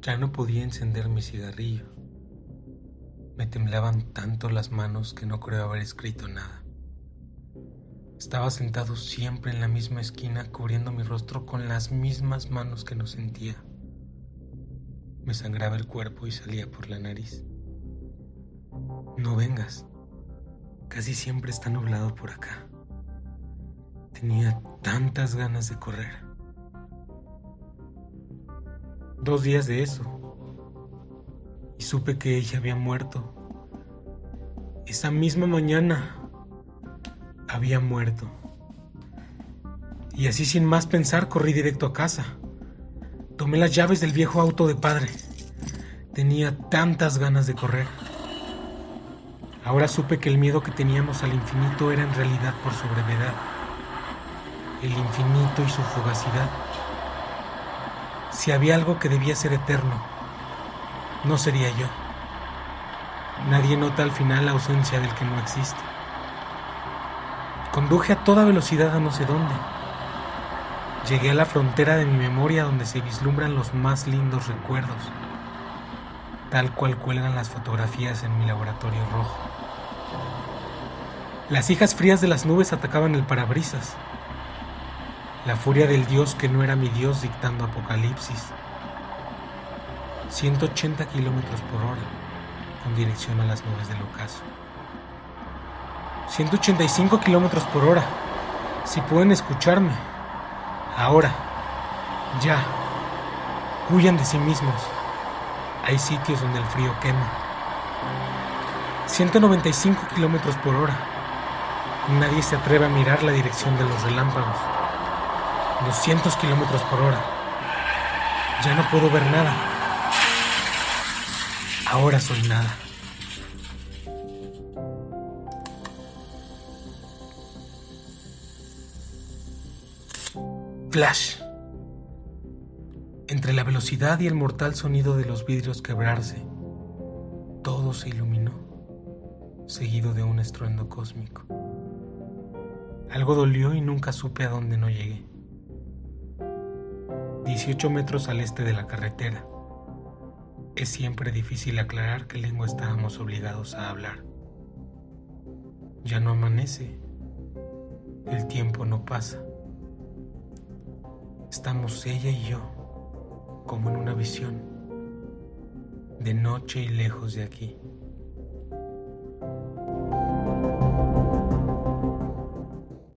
Ya no podía encender mi cigarrillo. Me temblaban tanto las manos que no creo haber escrito nada. Estaba sentado siempre en la misma esquina cubriendo mi rostro con las mismas manos que no sentía. Me sangraba el cuerpo y salía por la nariz. No vengas. Casi siempre está nublado por acá. Tenía tantas ganas de correr. Dos días de eso. Y supe que ella había muerto. Esa misma mañana había muerto. Y así sin más pensar corrí directo a casa. Tomé las llaves del viejo auto de padre. Tenía tantas ganas de correr. Ahora supe que el miedo que teníamos al infinito era en realidad por su brevedad. El infinito y su fugacidad. Si había algo que debía ser eterno, no sería yo. Nadie nota al final la ausencia del que no existe. Conduje a toda velocidad a no sé dónde. Llegué a la frontera de mi memoria donde se vislumbran los más lindos recuerdos, tal cual cuelgan las fotografías en mi laboratorio rojo. Las hijas frías de las nubes atacaban el parabrisas. La furia del Dios que no era mi Dios dictando apocalipsis. 180 kilómetros por hora con dirección a las nubes del ocaso. 185 kilómetros por hora. Si pueden escucharme. Ahora. Ya. Huyan de sí mismos. Hay sitios donde el frío quema. 195 kilómetros por hora. Nadie se atreve a mirar la dirección de los relámpagos. 200 kilómetros por hora. Ya no puedo ver nada. Ahora soy nada. Flash. Entre la velocidad y el mortal sonido de los vidrios quebrarse, todo se iluminó, seguido de un estruendo cósmico. Algo dolió y nunca supe a dónde no llegué. 18 metros al este de la carretera. Es siempre difícil aclarar qué lengua estábamos obligados a hablar. Ya no amanece. El tiempo no pasa. Estamos ella y yo, como en una visión, de noche y lejos de aquí.